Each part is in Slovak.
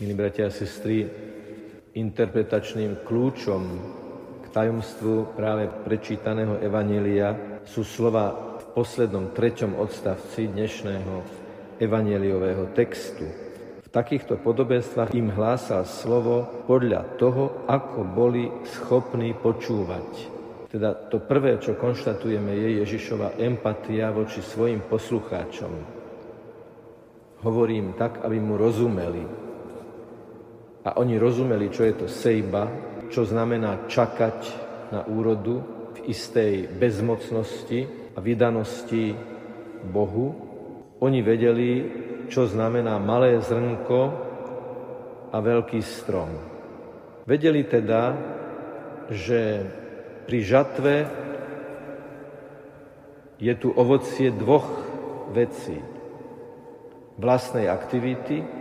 Milí bratia a sestry, interpretačným kľúčom k tajomstvu práve prečítaného Evanielia sú slova v poslednom treťom odstavci dnešného evanieliového textu. V takýchto podobenstvách im hlásal slovo podľa toho, ako boli schopní počúvať. Teda to prvé, čo konštatujeme, je Ježišova empatia voči svojim poslucháčom. Hovorím tak, aby mu rozumeli, a oni rozumeli, čo je to sejba, čo znamená čakať na úrodu v istej bezmocnosti a vydanosti Bohu. Oni vedeli, čo znamená malé zrnko a veľký strom. Vedeli teda, že pri žatve je tu ovocie dvoch vecí. Vlastnej aktivity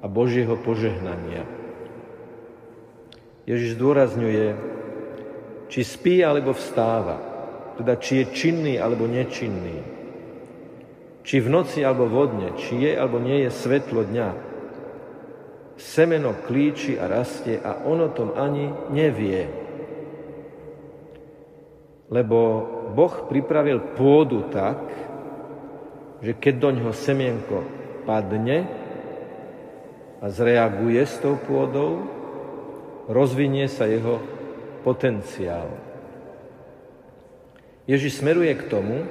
a Božieho požehnania. Ježiš zdôrazňuje, či spí alebo vstáva, teda či je činný alebo nečinný, či v noci alebo vodne, či je alebo nie je svetlo dňa. Semeno klíči a rastie a on o tom ani nevie. Lebo Boh pripravil pôdu tak, že keď do ňoho semienko padne, a zreaguje s tou pôdou, rozvinie sa jeho potenciál. Ježiš smeruje k tomu,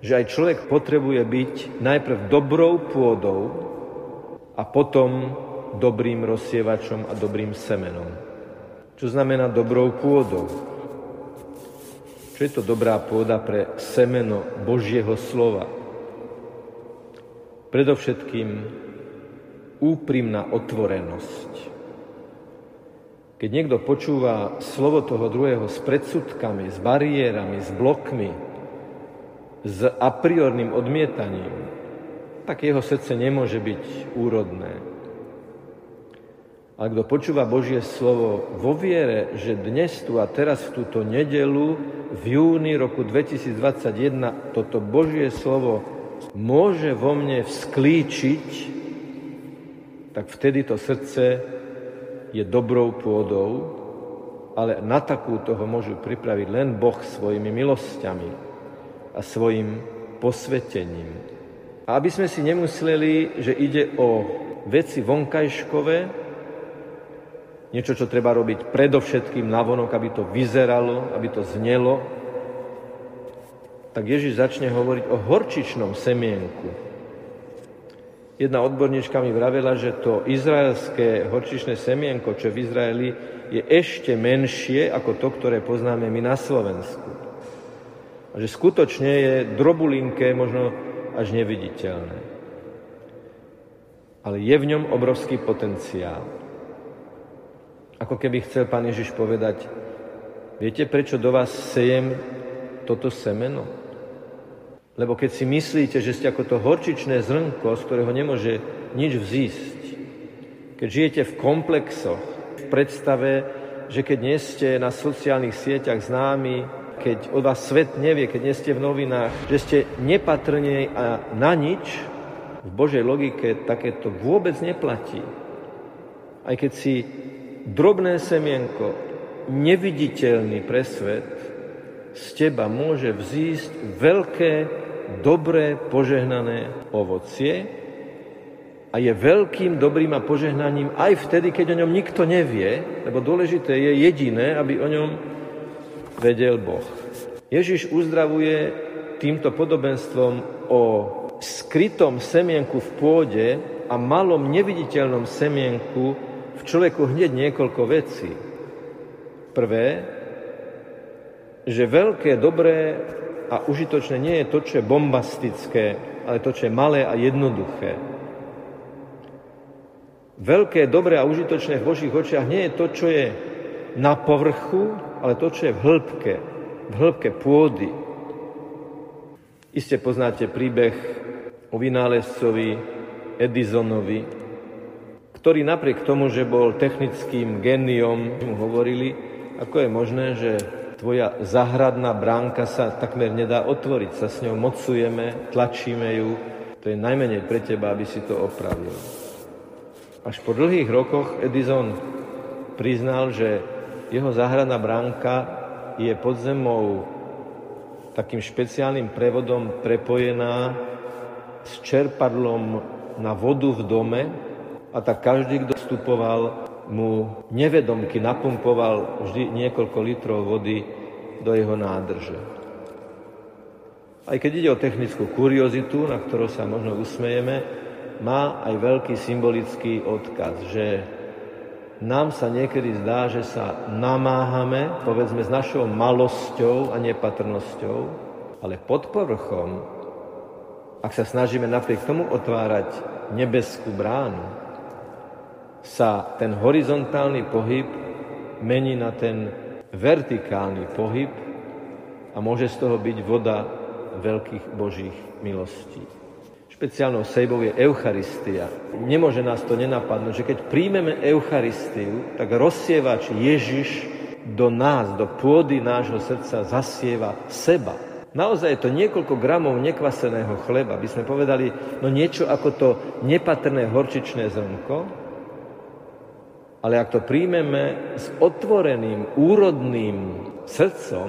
že aj človek potrebuje byť najprv dobrou pôdou a potom dobrým rozsievačom a dobrým semenom. Čo znamená dobrou pôdou? Čo je to dobrá pôda pre semeno Božieho slova? Predovšetkým úprimná otvorenosť. Keď niekto počúva slovo toho druhého s predsudkami, s bariérami, s blokmi, s a priorným odmietaním, tak jeho srdce nemôže byť úrodné. Ale kto počúva Božie slovo vo viere, že dnes tu a teraz v túto nedelu, v júni roku 2021, toto Božie slovo môže vo mne vzklíčiť tak vtedy to srdce je dobrou pôdou, ale na takú toho môžu pripraviť len Boh svojimi milosťami a svojim posvetením. A aby sme si nemysleli, že ide o veci vonkajškové, niečo, čo treba robiť predovšetkým navonok, aby to vyzeralo, aby to znelo, tak Ježiš začne hovoriť o horčičnom semienku, Jedna odborníčka mi vravela, že to izraelské horčičné semienko, čo v Izraeli, je ešte menšie ako to, ktoré poznáme my na Slovensku. A že skutočne je drobulinké, možno až neviditeľné. Ale je v ňom obrovský potenciál. Ako keby chcel pán Ježiš povedať, viete, prečo do vás sejem toto semeno? Lebo keď si myslíte, že ste ako to horčičné zrnko, z ktorého nemôže nič vzísť, keď žijete v komplexoch, v predstave, že keď nie ste na sociálnych sieťach známi, keď od vás svet nevie, keď nie ste v novinách, že ste nepatrní a na nič, v Božej logike takéto vôbec neplatí. Aj keď si drobné semienko, neviditeľný pre svet, z teba môže vzísť veľké dobré požehnané ovocie a je veľkým dobrým a požehnaním aj vtedy, keď o ňom nikto nevie, lebo dôležité je jediné, aby o ňom vedel Boh. Ježiš uzdravuje týmto podobenstvom o skrytom semienku v pôde a malom neviditeľnom semienku v človeku hneď niekoľko vecí. Prvé, že veľké, dobré a užitočné nie je to, čo je bombastické, ale to, čo je malé a jednoduché. Veľké, dobré a užitočné v Božích očiach nie je to, čo je na povrchu, ale to, čo je v hĺbke, v hĺbke pôdy. Iste poznáte príbeh o vynálezcovi Edisonovi, ktorý napriek tomu, že bol technickým géniom, mu hovorili, ako je možné, že tvoja zahradná bránka sa takmer nedá otvoriť. Sa s ňou mocujeme, tlačíme ju, To je najmenej pre teba, aby si to opravil. Až po dlhých rokoch Edison priznal, že jeho záhradná bránka je pod zemou takým špeciálnym prevodom prepojená s čerpadlom na vodu v dome a tak každý, kto vstupoval, mu nevedomky napumpoval vždy niekoľko litrov vody do jeho nádrže. Aj keď ide o technickú kuriozitu, na ktorú sa možno usmejeme, má aj veľký symbolický odkaz, že nám sa niekedy zdá, že sa namáhame, povedzme, s našou malosťou a nepatrnosťou, ale pod povrchom, ak sa snažíme napriek tomu otvárať nebeskú bránu, sa ten horizontálny pohyb mení na ten vertikálny pohyb a môže z toho byť voda veľkých božích milostí. Špeciálnou sejbou je Eucharistia. Nemôže nás to nenapadnúť, že keď príjmeme Eucharistiu, tak rozsievač Ježiš do nás, do pôdy nášho srdca zasieva seba. Naozaj je to niekoľko gramov nekvaseného chleba, by sme povedali, no niečo ako to nepatrné horčičné zrnko, ale ak to príjmeme s otvoreným, úrodným srdcom,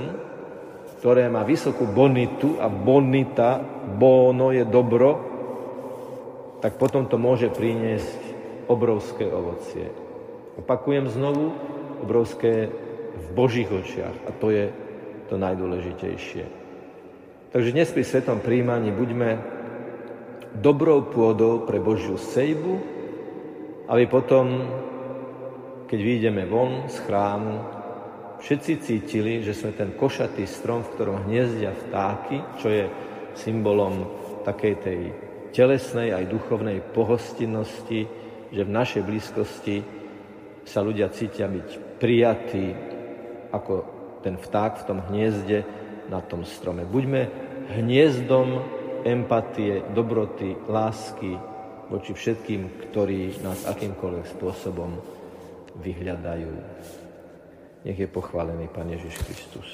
ktoré má vysokú bonitu a bonita, bono je dobro, tak potom to môže priniesť obrovské ovocie. Opakujem znovu, obrovské v Božích očiach. A to je to najdôležitejšie. Takže dnes pri svetom príjmaní buďme dobrou pôdou pre Božiu sejbu, aby potom, keď vyjdeme von z chrámu, všetci cítili, že sme ten košatý strom, v ktorom hniezdia vtáky, čo je symbolom takej tej telesnej aj duchovnej pohostinnosti, že v našej blízkosti sa ľudia cítia byť prijatí ako ten vták v tom hniezde na tom strome. Buďme hniezdom empatie, dobroty, lásky voči všetkým, ktorí nás akýmkoľvek spôsobom vyhľadajú. Nech je pochválený Pán Ježiš Kristus.